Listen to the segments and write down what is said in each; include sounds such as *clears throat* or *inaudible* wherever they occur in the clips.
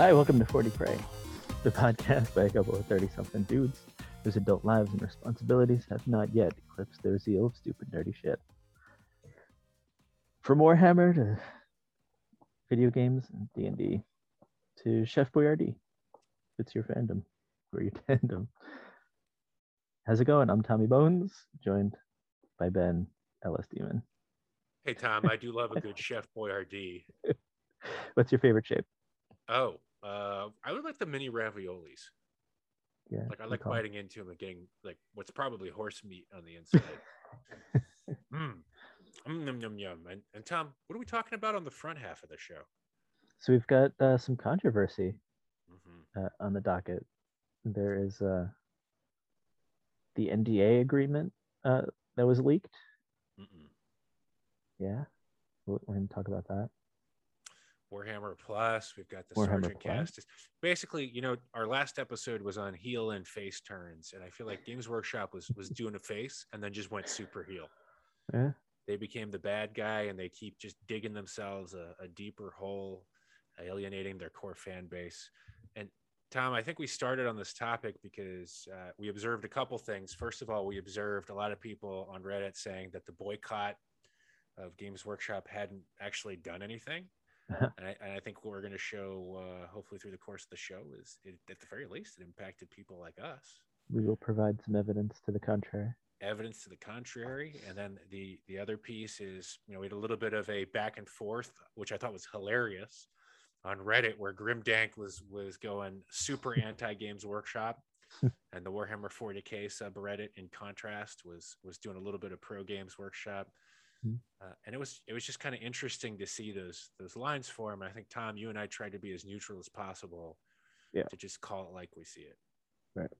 Hi, welcome to 40 Prey, the podcast by a couple of 30 something dudes whose adult lives and responsibilities have not yet eclipsed their zeal of stupid, nerdy shit. From Warhammer to video games and D&D to Chef Boyardee. It's your fandom or your *laughs* tandem. How's it going? I'm Tommy Bones, joined by Ben Ellis Demon. Hey Tom, I do love a good *laughs* Chef Boyardee. What's your favorite shape? Oh, uh, I would like the mini raviolis. Yeah, Like I like call. biting into them and getting like what's probably horse meat on the inside. *laughs* mm. Mm, yum, yum, yum. And, and Tom, what are we talking about on the front half of the show? So we've got uh, some controversy hmm uh, on the docket. There is uh, the NDA agreement uh, that was leaked. Mm-mm. Yeah, we're, we're going to talk about that. Warhammer Plus. We've got the Warhammer Sergeant. Castus. Basically, you know, our last episode was on heel and face turns, and I feel like Games Workshop was was doing a face and then just went super heel. Yeah, they became the bad guy and they keep just digging themselves a, a deeper hole alienating their core fan base and tom i think we started on this topic because uh, we observed a couple things first of all we observed a lot of people on reddit saying that the boycott of games workshop hadn't actually done anything *laughs* and, I, and I think what we're going to show uh, hopefully through the course of the show is it, at the very least it impacted people like us we will provide some evidence to the contrary. evidence to the contrary and then the the other piece is you know we had a little bit of a back and forth which i thought was hilarious on reddit where grimdank was was going super *laughs* anti games workshop *laughs* and the warhammer 40k subreddit in contrast was was doing a little bit of pro games workshop. Uh, and it was it was just kind of interesting to see those those lines form and i think tom you and i tried to be as neutral as possible Yeah. to just call it like we see it Right.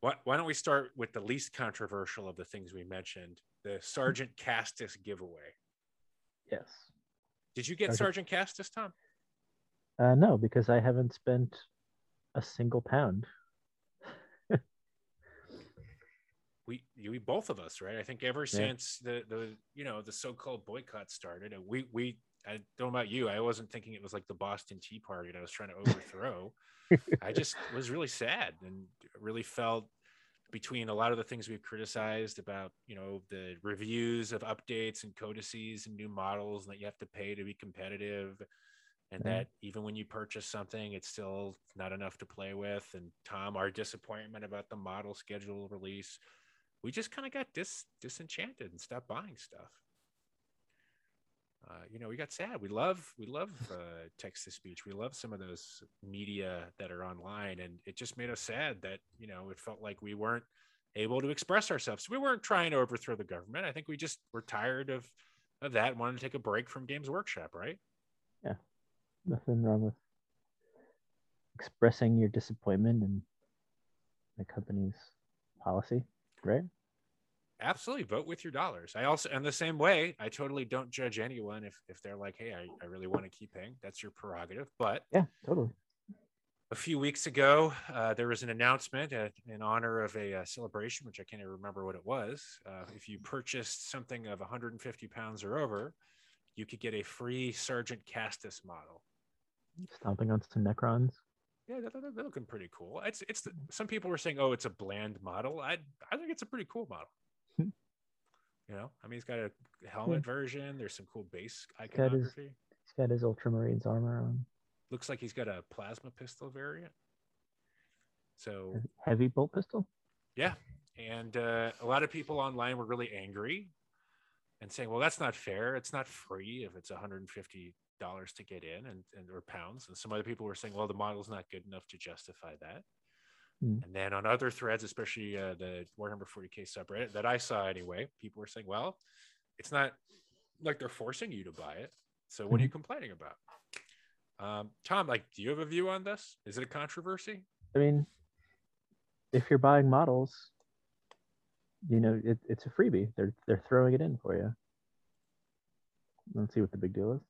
why, why don't we start with the least controversial of the things we mentioned the sergeant castus giveaway Yes. did you get Sergeant- sergeant castus tom Uh, no, because I haven't spent a single pound. We we both of us right? I think ever since the the you know the so-called boycott started we we i don't know about you i wasn't thinking it was like the boston tea party that i was trying to overthrow. *laughs* I just was really sad and really felt between a lot of the things we've criticized about you know the reviews of updates and codices and new models and that you have to pay to be competitive and Yeah. that even when you purchase something it's still not enough to play with. And tom our disappointment about the model schedule release we just kind of got dis disenchanted and stopped buying stuff. Uh, you know we got sad. We love we love *laughs* uh, text to speech we love some of those media that are online and it just made us sad that you know it felt like we weren't able to express ourselves. We weren't trying to overthrow the government. I think we just were tired of of that and wanted to take a break from games workshop right? Yeah, Nothing wrong with expressing your disappointment in the company's policy, right? absolutely vote with your dollars i also in the same way i totally don't judge anyone if if they're like hey i, I really want to keep paying that's your prerogative but Yeah, totally. a few weeks ago, uh, there was an announcement uh, in honor of a uh, celebration, which I can't even remember what it was. Uh, if you purchased something of 150 pounds or over, you could get a free Sergeant Castus model. Stomping on some Necrons. Yeah, they're, they're- looking pretty cool. It's it's the, some people were saying, oh, it's a bland model. I I think it's a pretty cool model. Hmm. you know, I mean, he's got a helmet version. There's some cool base got his- iconography. He's got his Ultramarines armor on. Looks like he's got a plasma pistol variant. So Heavy bolt pistol. Yeah. And uh, a lot of people online were really angry and saying, well, that's not fair. It's not free if it's $150 to get in and, and or pounds. And some other people were saying, well, the model's not good enough to justify that. Hmm. And then on other threads, especially uh, the Warhammer 40K subreddit that I saw anyway, people were saying, well, it's not like they're forcing you to buy it. So what are you complaining about? Um, Tom, like, do you have a view on this? Is it a controversy? I mean, if you're buying models, you know it, it's a freebie. They're they're throwing it in for you. Let's see what the big deal is.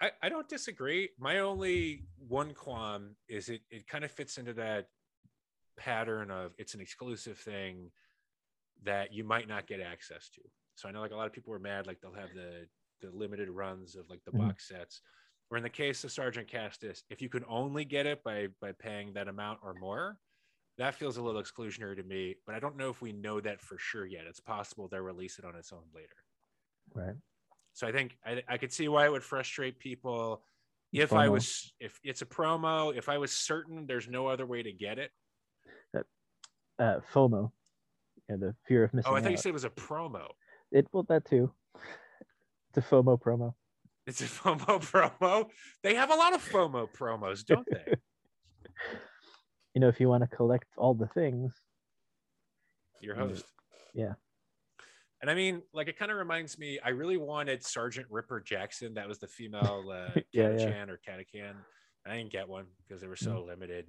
I, I don't disagree. My only one qualm is it it kind of fits into that pattern of it's an exclusive thing that you might not get access to. So I know like a lot of people were mad like they'll have the the limited runs of like the Mhm. box sets. or in the case of Sergeant Castus, if you can only get it by by paying that amount or more, that feels a little exclusionary to me. But I don't know if we know that for sure yet. It's possible they'll release it on its own later. Right. So I think I, I could see why it would frustrate people if I was if it's a promo. If I was certain there's no other way to get it. Uh, FOMO. Yeah, the fear of missing Oh, I thought you said it was a promo. it. Well, that too. It's a FOMO promo. It's a *laughs* FOMO promo. They have a lot of FOMO promos, don't they? *laughs* You know, if you want to collect all the things, Your host. Yeah. And I mean, like, it kind of reminds me. I really wanted Sergeant Ripper Jackson. That was the female uh, *laughs* Yeah, yeah. Or Catachan. I didn't get one because they were so limited.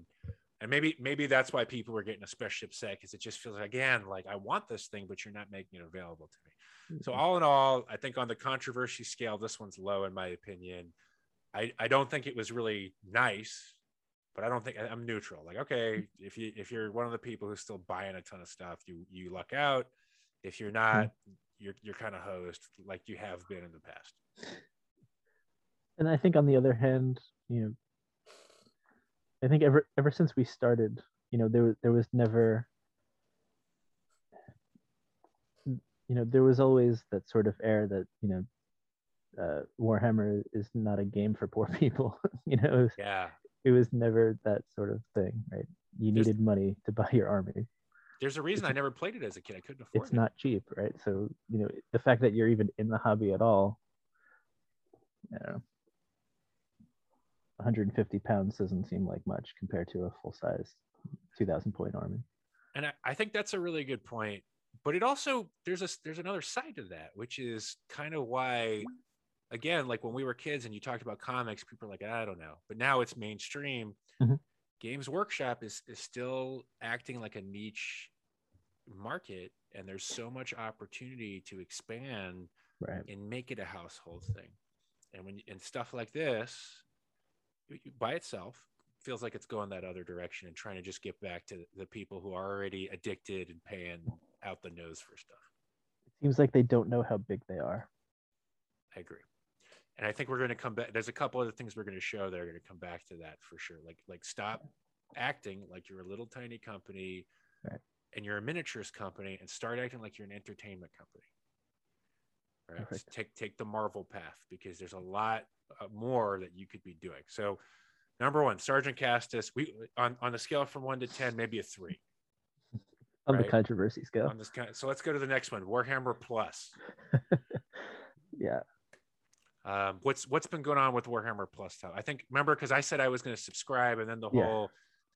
And maybe maybe that's why people were getting a special set because it just feels like, again like I want this thing, but you're not making it available to me. So all in all, I think on the controversy scale, this one's low in my opinion. I, I don't think it was really nice, but I don't think I'm neutral. Like, okay, if you if you're one of the people who's still buying a ton of stuff, you you luck out. If you're not, you're you're kind of hosed like you have been in the past. and I think on the other hand, you know, I think ever ever since we started, you know, there was there was never, you know, there was always that sort of air that you know, uh, Warhammer is not a game for poor *laughs* people. you know, it was, Yeah. it was never that sort of thing, right? You There's- needed money to buy your army. There's a reason I never played it as a kid. I couldn't afford It's it. It's not cheap, right? So you know, the fact that you're even in the hobby at all, don't know. 150 pounds doesn't seem like much compared to a full size 2000 point army. and I, I think that's a really good point but it also there's a there's another side to that which is kind of why again like when we were kids and you talked about comics people are like i don't know but now it's mainstream Mhm. Games workshop is, is still acting like a niche market and there's so much opportunity to expand Right. and make it a household thing and when and stuff like this by itself feels like it's going that other direction and trying to just get back to the people who are already addicted and paying out the nose for stuff It seems like they don't know how big they are. i agree and i think we're going to come back there's a couple other things we're going to show that are going to come back to that for sure. Like like stop acting like you're a little tiny company Right. and you're a miniatures company and start acting like you're an entertainment company. Right? Take take the marvel path because there's a lot uh, more that you could be doing. So number one sergeant castus we on on a scale from one to ten maybe a three. On the controversy scale. on this kind so let's go to the next one warhammer plus. *laughs* Yeah. Um, what's what's been going on with Warhammer Plus? Tom? I think remember because I said I was going to subscribe, and then the Yeah. whole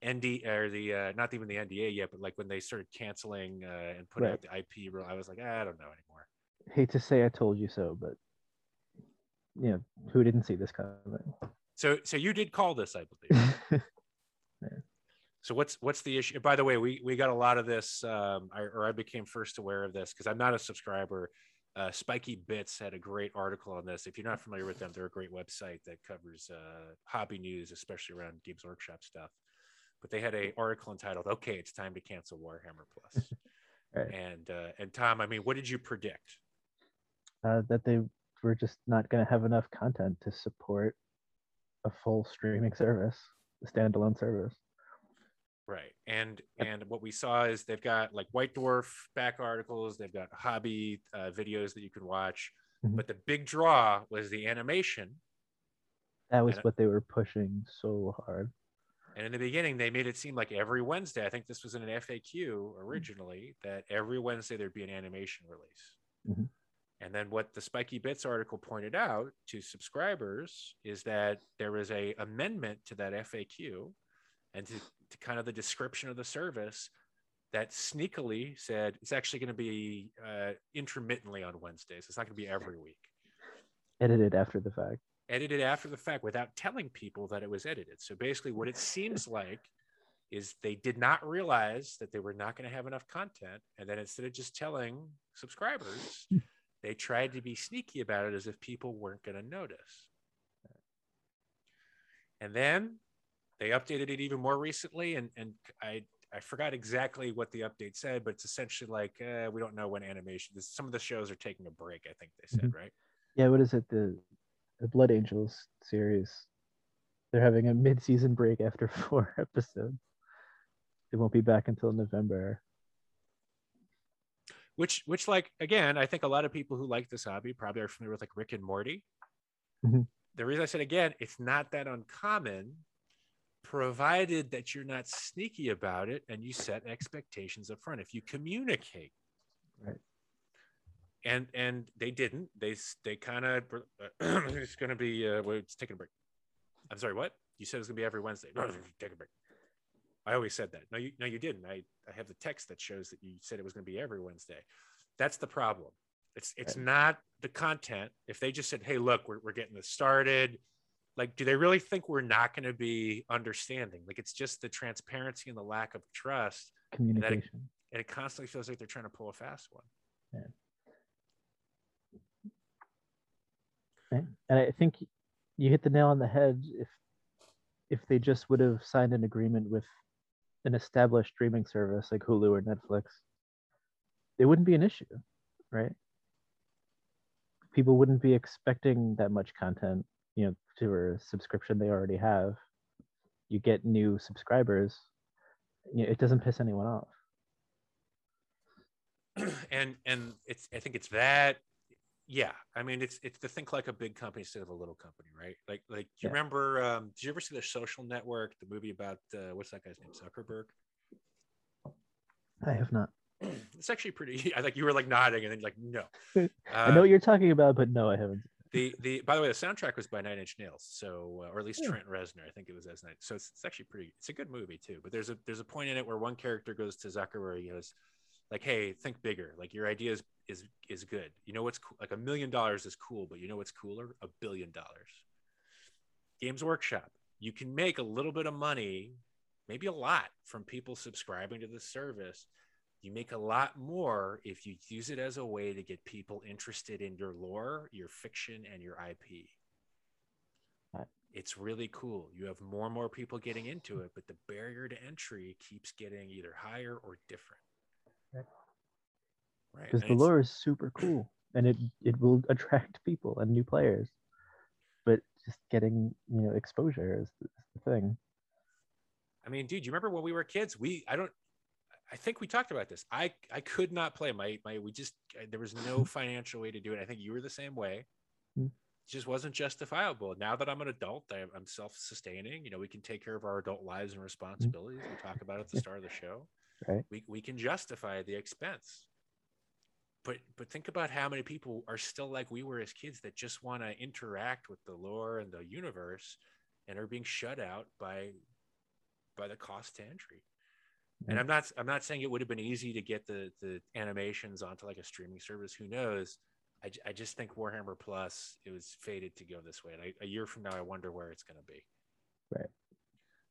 ND or the uh, not even the NDA yet, but like when they started canceling uh, and putting Right. out the IP, rule, I was like, "Ah, I don't know anymore. Hate to say I told you so, but you know, who didn't see this coming? So so you did call this, I believe. *laughs* so what's what's the issue? By the way, we we got a lot of this, um, I, or I became first aware of this because I'm not a subscriber. Uh, Spikey Bits had a great article on this. If you're not familiar with them, they're a great website that covers uh, hobby news, especially around Games Workshop stuff. But they had an article entitled "Okay, it's time to cancel Warhammer Plus." *laughs* Right. And uh, and Tom, I mean, what did you predict? uh, that they were just not going to have enough content to support a full streaming service, a standalone service. Right. And and what we saw is they've got like White Dwarf back articles, they've got hobby uh, videos that you can watch. Mhm. But the big draw was the animation. That was And- what they were pushing so hard. And in the beginning, they made it seem like every Wednesday, I think this was in an FAQ originally, that every Wednesday there'd be an animation release. Mhm. And then what the Spikey Bits article pointed out to subscribers is that there was a amendment to that FAQ and to, to kind of the description of the service that sneakily said it's actually going to be uh, intermittently on Wednesdays. It's not going to be every week. Edited after the fact. Edited after the fact without telling people that it was edited. So basically, what it seems like is they did not realize that they were not going to have enough content. And then instead of just telling subscribers, *laughs* they tried to be sneaky about it as if people weren't going to notice. And then they updated it even more recently. And, and I, I forgot exactly what the update said, but it's essentially like, uh, we don't know when animation, this, some of the shows are taking a break, I think they said, right? Yeah, what is it? The the Blood Angels series. They're having a mid-season break after *laughs* four episodes. They won't be back until November. which which like again i think a lot of people who like this hobby probably are familiar with like rick and morty Mhm. the reason i said again it's not that uncommon provided that you're not sneaky about it and you set expectations up front. If you communicate Right. and and they didn't they they kind of *clears throat* it's going to be uh we're taking a break. I'm sorry what? You said it was going to be every wednesday. Take a break. I always said that. No you no you didn't. I i have the text that shows that you said it was going to be every wednesday. That's the problem. It's it's Right. not the content. If they just said hey look we're, we're getting this started like do they really think we're not going to be understanding like it's just the transparency and the lack of trust Communication. and it constantly feels like they're trying to pull a fast one Right. And I think you hit the nail on the head. If if they just would have signed an agreement with an established streaming service like Hulu or Netflix, it wouldn't be an issue, right? People wouldn't be expecting that much content, you know, to a subscription they already have. You get new subscribers, you know, it doesn't piss anyone off. *clears throat* and and it's i think it's that yeah i mean it's it's to think like a big company instead of a little company right like like do you Yeah. remember um did you ever see the social network the movie about uh, what's that guy's name zuckerberg I have not. *clears throat* it's actually pretty *laughs* i like you were like nodding and then like no *laughs* I Uh, know what you're talking about, but no, I haven't. The the by the way the soundtrack was by nine inch nails so uh, or at least Yeah. trent reznor i think it was as nine so it's, it's actually pretty it's a good movie too but there's a there's a point in it where one character goes to zuckerberg he goes like hey think bigger like your idea is is is good. You know what's cool like a million dollars is cool but you know what's cooler? A billion dollars. Games workshop you can make a little bit of money maybe a lot from people subscribing to the service you make a lot more if you use it as a way to get people interested in your lore, your fiction, and your IP. Right. It's really cool. You have more and more people getting into it, but the barrier to entry keeps getting either higher or different. Right. Right. because the lore is super cool and it it will *laughs* attract people and new players but just getting you know exposure is the, is the thing I mean, dude, you remember when we were kids? We I don't I think we talked about this. I I could not play my my we just there was no *laughs* financial way to do it. I think you were the same way. Hmm. It just wasn't justifiable. Now that I'm an adult, I, I'm self-sustaining. You know, we can take care of our adult lives and responsibilities. We talk about it at the *laughs* start of the show. Right. We we can justify the expense. But but think about how many people are still like we were as kids that just want to interact with the lore and the universe and are being shut out by by the cost to entry. And I'm not I'm not saying it would have been easy to get the the animations onto like a streaming service. Who knows? i, I just think Warhammer Plus it was fated to go this way. And I, a year from now, I wonder where it's going to be. Right.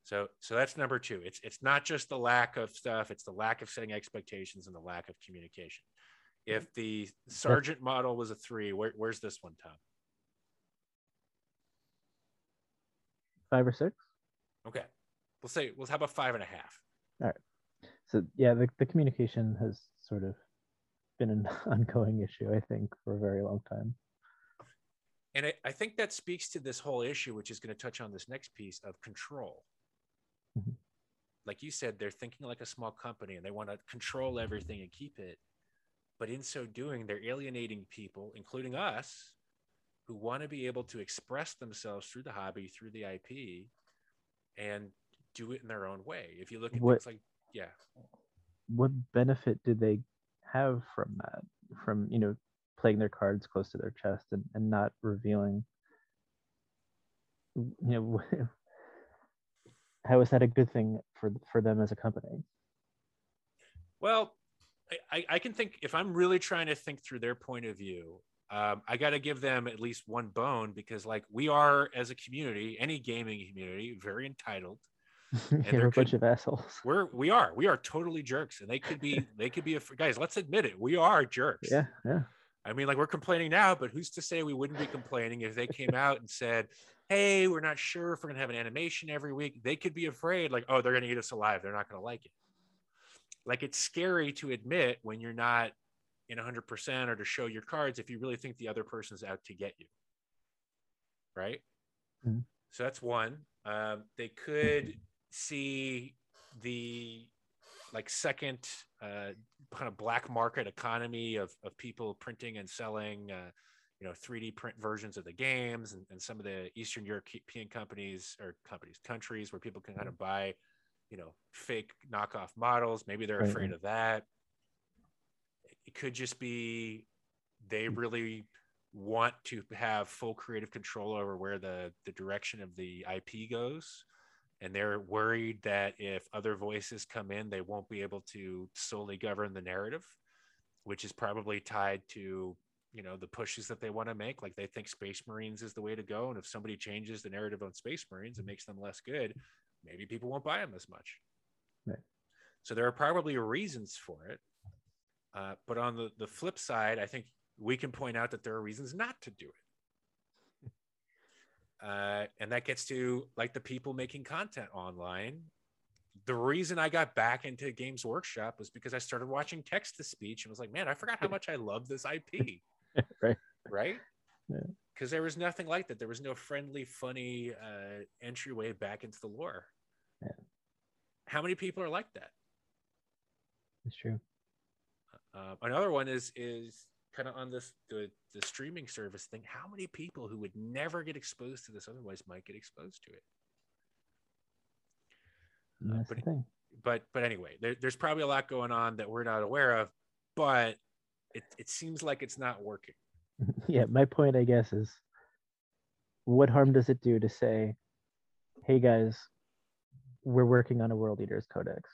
So so that's number two. It's it's not just the lack of stuff. It's the lack of setting expectations and the lack of communication. If the sergeant model was a three, where, where's this one, Tom? five or six Okay, we'll say well. How about five and a half? So yeah the, the communication has sort of been an *laughs* ongoing issue i think for a very long time And I, I think that speaks to this whole issue, which is going to touch on this next piece of control. Mhm. Like you said, they're thinking like a small company and they want to control everything and keep it. But in so doing, they're alienating people, including us, who want to be able to express themselves through the hobby, through the IP, and do it in their own way. If you look at What- things like, yeah, what benefit do they have from that from you know playing their cards close to their chest and, and not revealing you know *laughs* how is that a good thing for for them as a company Well, I- I, can think if I'm really trying to think through their point of view, um, I got to give them at least one bone because, like, we are as a community, any gaming community, very entitled. *laughs* you're a bunch of assholes We're we are we are totally jerks, and they could be they could be a, guys. Let's admit it, we are jerks. yeah yeah I mean, like we're complaining now, but who's to say we wouldn't be complaining if they came out and said, "Hey, we're not sure if we're gonna have an animation every week." They could be afraid, like, "Oh, they're gonna eat us alive. They're not gonna like it." Like it's scary to admit when you're not in 100% or to show your cards if you really think the other person's out to get you. right? Mhm. So that's one. Um, they could see the like second uh, kind of black market economy of, of people printing and selling uh, you know 3d print versions of the games and, and some of the eastern european companies or companies countries where people can kind of buy you know fake knockoff models. Maybe they're Right, afraid of that. It could just be they really want to have full creative control over where the the direction of the ip goes and they're worried that if other voices come in they won't be able to solely govern the narrative which is probably tied to you know the pushes that they want to make. Like they think space marines is the way to go and if somebody changes the narrative on space marines and makes them less good maybe people won't buy them as much. Right. so there are probably reasons for it. Uh, but on the, the flip side i think we can point out that there are reasons not to do it uh, and that gets to like the people making content online the reason I got back into Games Workshop was because I started watching text to speech and was like, man, I forgot how much I love this IP. *laughs* Right. Right. Yeah. Because there was nothing like that. There was no friendly, funny uh, entryway back into the lore. Yeah. How many people are like that? It's true. Um, another one is is kind of on this the the streaming service thing. How many people who would never get exposed to this otherwise might get exposed to it? Uh, but thing. but but anyway, there, there's probably a lot going on that we're not aware of, but it, it seems like it's not working. *laughs* yeah, my point, I guess, is what harm does it do to say, hey guys, we're working on a World Eaters Codex?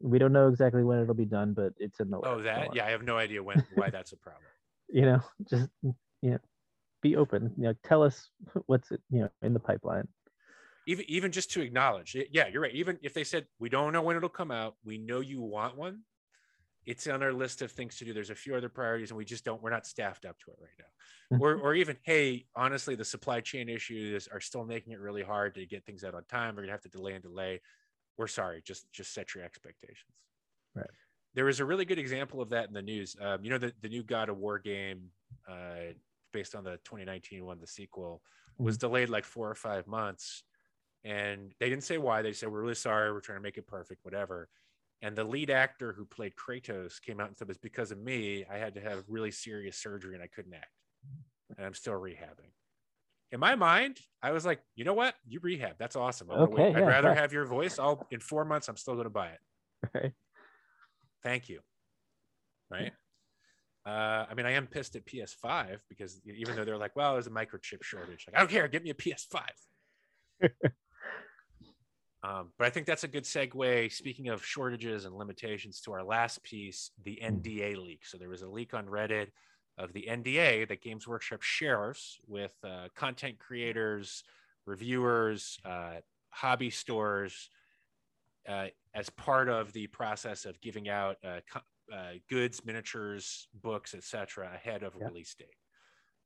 We don't know exactly when it'll be done, but it's in the Oh, works. That worry." yeah, I have no idea when *laughs* why that's a problem. You know, just you know, be open. You know, tell us what's it you know in the pipeline. Even even just to acknowledge, yeah, you're right. Even if they said we don't know when it'll come out, we know you want one. It's on our list of things to do. There's a few other priorities, and we just don't. We're not staffed up to it right now. *laughs* or or even hey, honestly, the supply chain issues are still making it really hard to get things out on time. We're gonna have to delay and delay. We're sorry. Just just set your expectations. Right. There was a really good example of that in the news. Um, you know the the new God of War game, uh, based on the 2019 one, the sequel, was delayed like four or five months, and they didn't say why. They said we're really sorry. We're trying to make it perfect, whatever. And the lead actor who played Kratos came out and said, "It's because of me. I had to have really serious surgery and I couldn't act, and I'm still rehabbing." In my mind, I was like, "You know what? You rehab. That's awesome. I'm. Okay, I'd rather yeah. have your voice. I'll in four months. I'm still going to buy it. Right? Thank you." Right. Uh, I mean, I am pissed at PS5 because even though they're like, "Well, there's a microchip shortage," like I don't care. Give me a PS5. *laughs* Um, but I think that's a good segue. Speaking of shortages and limitations, to our last piece, the Hmm. NDA leak. So there was a leak on Reddit of the NDA that Games Workshop shares with uh, content creators, reviewers, uh, hobby stores, uh, as part of the process of giving out uh, co- uh, goods, miniatures, books, etc., ahead of a Yeah. release date.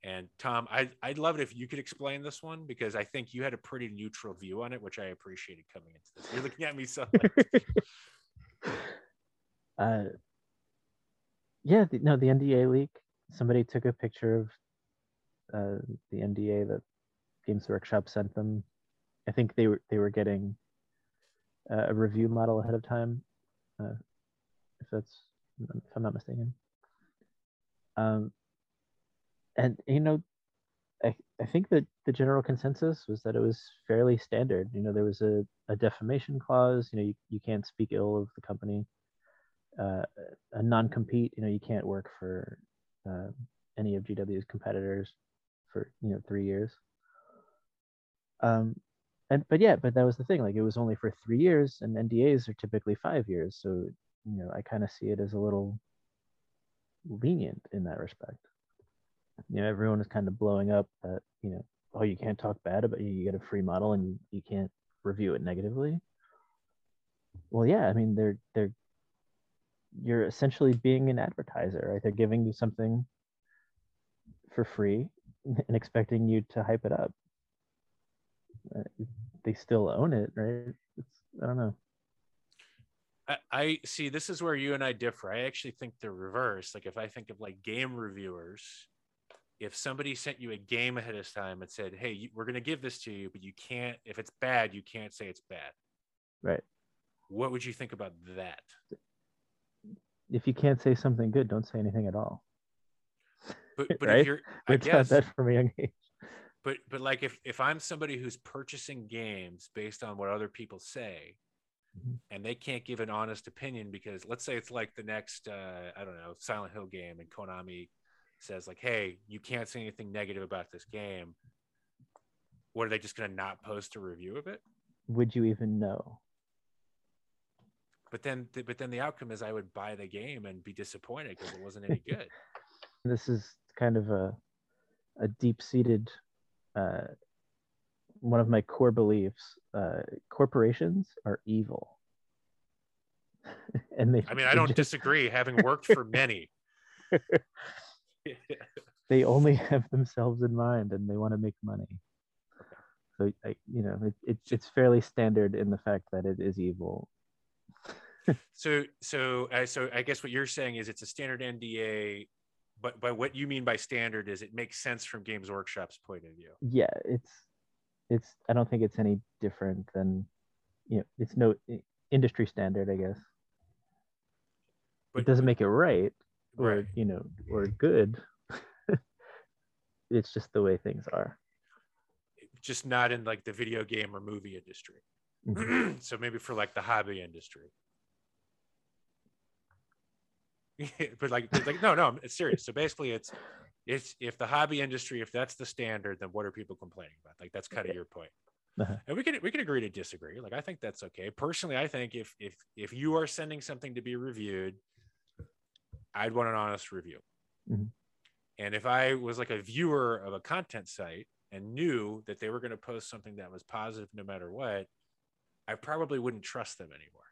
And Tom, I, I'd love it if you could explain this one because I think you had a pretty neutral view on it, which I appreciated coming into this. You're looking at me so *laughs* uh, yeah, the, no, the NDA leak. Somebody took a picture of uh, the NDA that Games Workshop sent them. I think they were they were getting uh, a review model ahead of time, uh, if that's if I'm not mistaken. Um, and you know, I I think that the general consensus was that it was fairly standard. You know, there was a, a defamation clause. You know, you, you can't speak ill of the company. Uh, a non-compete. You know, you can't work for uh, any of GW's competitors for you know three years. Um, and but yeah, but that was the thing. Like it was only for three years, and NDAs are typically five years. So you know, I kind of see it as a little lenient in that respect. You know, everyone is kind of blowing up that you know, oh, you can't talk bad about you. You get a free model, and you, you can't review it negatively. Well, yeah, I mean, they're they're you're essentially being an advertiser, right? They're giving you something for free *laughs* and expecting you to hype it up. Uh, they still own it, right? It's, I don't know. I, I see this is where you and I differ. I actually think the reverse. Like if I think of like game reviewers, if somebody sent you a game ahead of time and said, "Hey, we're going to give this to you, but you can't. If it's bad, you can't say it's bad." Right. What would you think about that? If you can't say something good, don't say anything at all. But *laughs* but Right? if you're, I taught guess, that from a young age. but but like if if I'm somebody who's purchasing games based on what other people say, Mhm. and they can't give an honest opinion because let's say it's like the next uh, I don't know Silent Hill game, and Konami says like, "Hey, you can't say anything negative about this game." What are they just going to not post a review of it? Would you even know? But then, but then the outcome is I would buy the game and be disappointed because it wasn't any good. This is kind of a a deep seated uh, one of my core beliefs. Uh, corporations are evil, *laughs* and they. I mean, I don't just- disagree, having worked for many. *laughs* *laughs* they only have themselves in mind and they want to make money. So I, you know, it, it, it's fairly standard in the fact that it is evil. So, so, uh, so I guess what you're saying is it's a standard NDA, but but what you mean by standard is it makes sense from Games Workshop's point of view. Yeah, it's it's. I don't think it's any different than, you know, it's no industry standard, I guess. But it doesn't make it right or right. you know or good. *laughs* it's just the way things are. just not in like the video game or movie industry. Mhm. *clears throat* so maybe for like the hobby industry. *laughs* but like, it's like no, no, it's serious. So basically, it's it's if the hobby industry, if that's the standard, then what are people complaining about? Like that's kind of your point. Uh-huh. And we can we can agree to disagree. Like I think that's okay. Personally, I think if if if you are sending something to be reviewed, I'd want an honest review. Mhm. And if I was like a viewer of a content site and knew that they were going to post something that was positive no matter what, I probably wouldn't trust them anymore.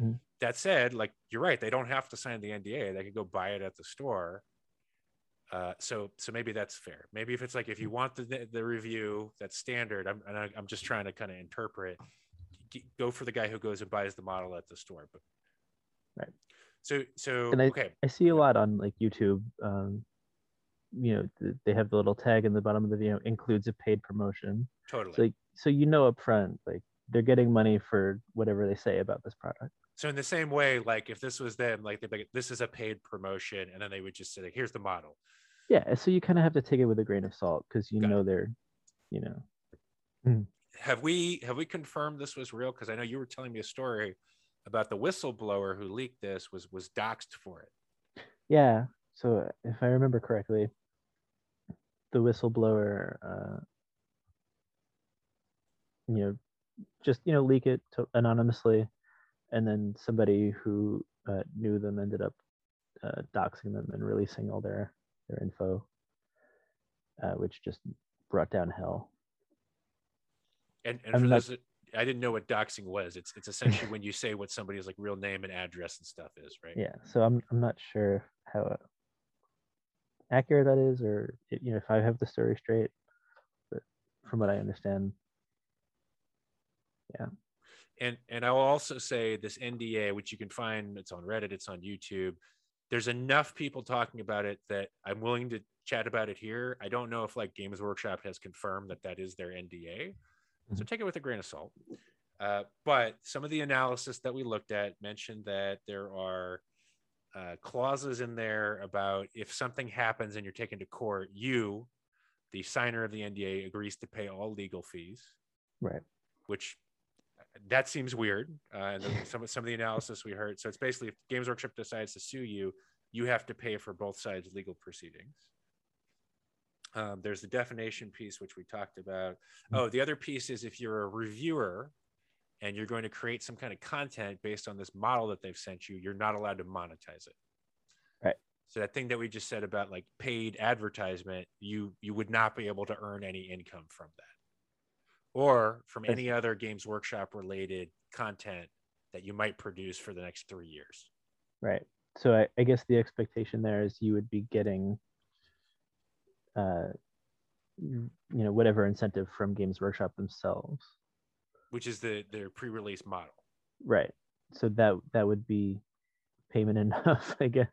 Mhm. That said, like you're right, they don't have to sign the NDA. They could go buy it at the store. Uh, so so maybe that's fair. Maybe if it's like if you want the the review that's standard, I'm and I, I'm just trying to kind of interpret. Go for the guy who goes and buys the model at the store. But Right. So so And I- okay, I see a lot on like YouTube. Um, you know, th- they have the little tag in the bottom of the video includes a paid promotion. totally. So, so you know up front, like they're getting money for whatever they say about this product. So in the same way, like if this was them, like they'd be like, this is a paid promotion, and then they would just say, like, here's the model. Yeah, so you kind of have to take it with a grain of salt because you Got it. know they're, you know, Have we have we confirmed this was real? Because I know you were telling me a story about the whistleblower who leaked this was was doxxed for it. yeah. So if I remember correctly, the whistleblower, uh, you know, just you know leak it to anonymously, and then somebody who uh, knew them ended up uh, doxing them and releasing all their their info, uh, which just brought down hell. And and for those, that- I didn't know what doxing was. It's it's essentially *laughs* when you say what somebody's like real name and address and stuff is, right? Yeah, so I'm I'm not sure how uh, accurate that is, or you know if I have the story straight, but from what I understand, and and I'll also say this NDA, which you can find, it's on Reddit, it's on YouTube. There's enough people talking about it that I'm willing to chat about it here. I don't know if like Games Workshop has confirmed that that is their NDA, so Mhm. take it with a grain of salt. Uh, but some of the analysis that we looked at mentioned that there are uh, clauses in there about if something happens and you're taken to court, you, the signer of the NDA, agrees to pay all legal fees right? which that seems weird. Uh, and some of some of the analysis we heard. So it's basically if Games Workshop decides to sue you, you have to pay for both sides' legal proceedings. Um, there's the definition piece, which we talked about. Oh, the other piece is if you're a reviewer and you're going to create some kind of content based on this model that they've sent you, you're not allowed to monetize it. Right. So that thing that we just said about like paid advertisement, you you would not be able to earn any income from that or from any other games workshop related content that you might produce for the next three years Right. So I, I guess the expectation there is you would be getting, uh, you know, whatever incentive from Games Workshop themselves. which is the their pre-release model Right. So that that would be payment *laughs* enough, I guess.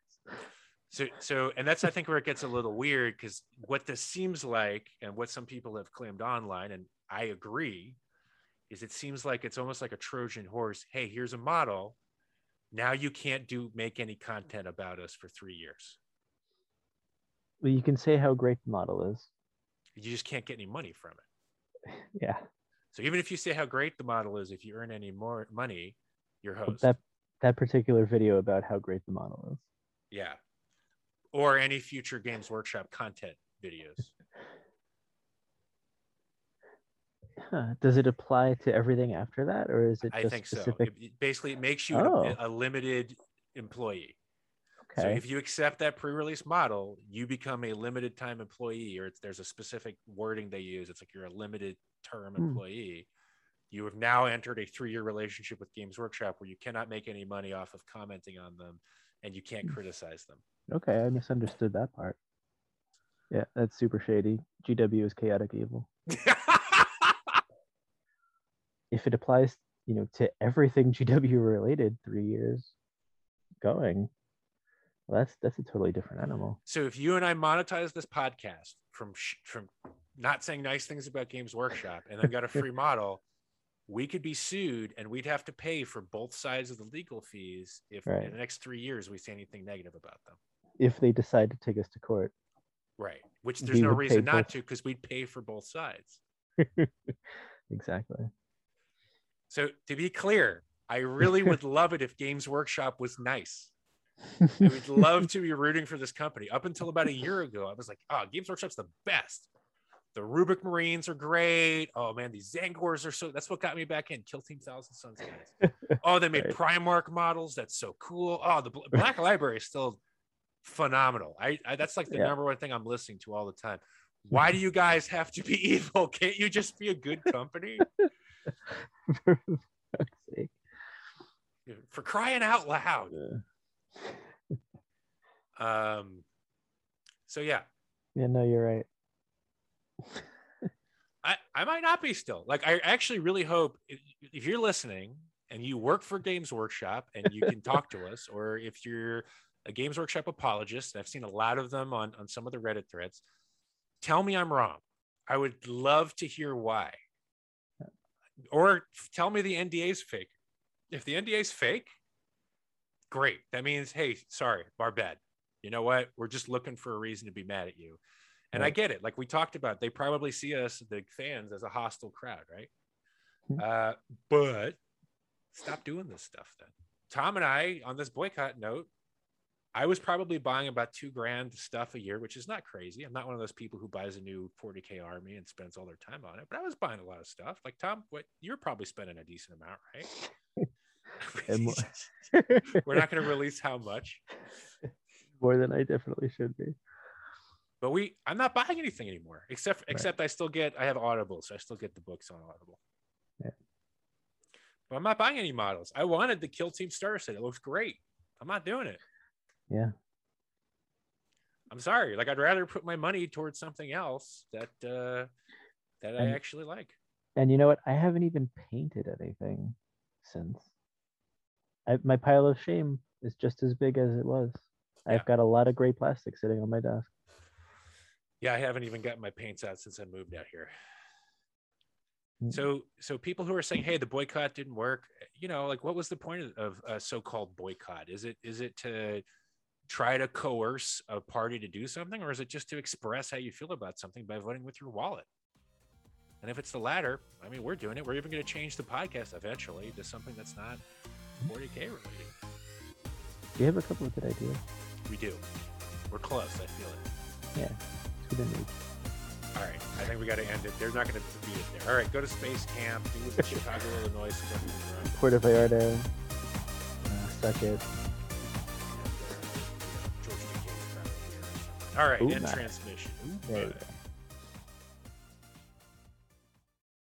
So, so, and that's I think where it gets a little weird because what this seems like, and what some people have claimed online, and I agree, is it seems like it's almost like a Trojan horse. Hey, here's a model. Now you can't do make any content about us for three years. Well, you can say how great the model is. You just can't get any money from it. *laughs* Yeah. So even if you say how great the model is, if you earn any more money, you're But host. that that particular video about how great the model is. Yeah. Or any future Games Workshop content videos. Huh. Does it apply to everything after that, or is it I think so. specific? It, it basically it makes you Oh. a, a limited employee. Okay. So if you accept that pre-release model, you become a limited time employee, or it's, there's a specific wording they use. It's like you're a limited term Hmm. employee. You have now entered a three-year relationship with Games Workshop where you cannot make any money off of commenting on them, and you can't criticize them. Okay, I misunderstood that part. Yeah, that's super shady. GW is chaotic evil. *laughs* If it applies, you know, to everything *laughs* GW related, three years going, well, that's that's a totally different animal. so if you and I monetize this podcast from sh- from not saying nice things about Games Workshop and then got a free *laughs* model, we could be sued and we'd have to pay for both sides of the legal fees if Right. in the next three years we say anything negative about them. If they decide to take us to court, Right. Which there's We no reason not both. to because we'd pay for both sides. *laughs* exactly. So to be clear, I really would *laughs* love it if Games Workshop was nice. I would love *laughs* to be rooting for this company. Up until about a year ago, I was like, oh, Games Workshop's the best. The Rubric Marines are great. Oh man, these Tzaangors are so that's what got me back in. Kill Team Thousand Suns. *laughs* Oh, they made Right. Primarch models. That's so cool. Oh, the Black *laughs* Library is still phenomenal. I, I that's like the Yeah. number one thing I'm listening to all the time. Why do you guys have to be *laughs* evil? Can't you just be a good company? For fuck's sake. For crying out loud. Uh, Um, so yeah, yeah, no, you're right. I, I might not be still. Like I actually really hope if, if you're listening and you work for Games Workshop and you can talk to us, *laughs* or if you're a Games Workshop apologist, I've seen a lot of them on, on some of the Reddit threads. Tell me I'm wrong. I would love to hear why. Or tell me the NDA is fake. If the NDA is fake, great. That means, hey, sorry, our bad. You know what? We're just looking for a reason to be mad at you. And I get it. Like we talked about, they probably see us, the fans, as a hostile crowd, right? Hmm. Uh, but stop doing this stuff then. Tom and I, on this boycott note, I was probably buying about two grand stuff a year, which is not crazy. I'm not one of those people who buys a new 40k army and spends all their time on it, but I was buying a lot of stuff. Like Tom, what you're probably spending a decent amount, right? *laughs* *laughs* We're not going to release how much, more than I definitely should be. But we I'm not buying anything anymore. Except except I still get I have Audible, so I still get the books on Audible. Yeah. But I'm not buying any models. I wanted the Kill Team starter set. It looks great. I'm not doing it. Yeah. I'm sorry. Like I'd rather put my money towards something else that uh that I actually like. And you know what? I haven't even painted anything since. I, my pile of shame is just as big as it was. Yeah. I've got a lot of gray plastic sitting on my desk. Yeah, I haven't even gotten my paints out since I moved out here. Mm. So, so people who are saying, "Hey, the boycott didn't work," you know, like what was the point of, of a so-called boycott? Is it is it to try to coerce a party to do something, or is it just to express how you feel about something by voting with your wallet? And if it's the latter, I mean, we're doing it. We're even going to change the podcast eventually to something that's not 40k related. Do you have a couple of good ideas. We do. We're close. I feel it. Yeah. It's within reach. All right, I think we got to end it. They're not going to be it there. All right, go to space camp. Do the *laughs* Chicago, Illinois and, uh, Puerto Vallarta. Uh, suck it. George McCain travel here. All right, Ooh, end nice. transmission. Go.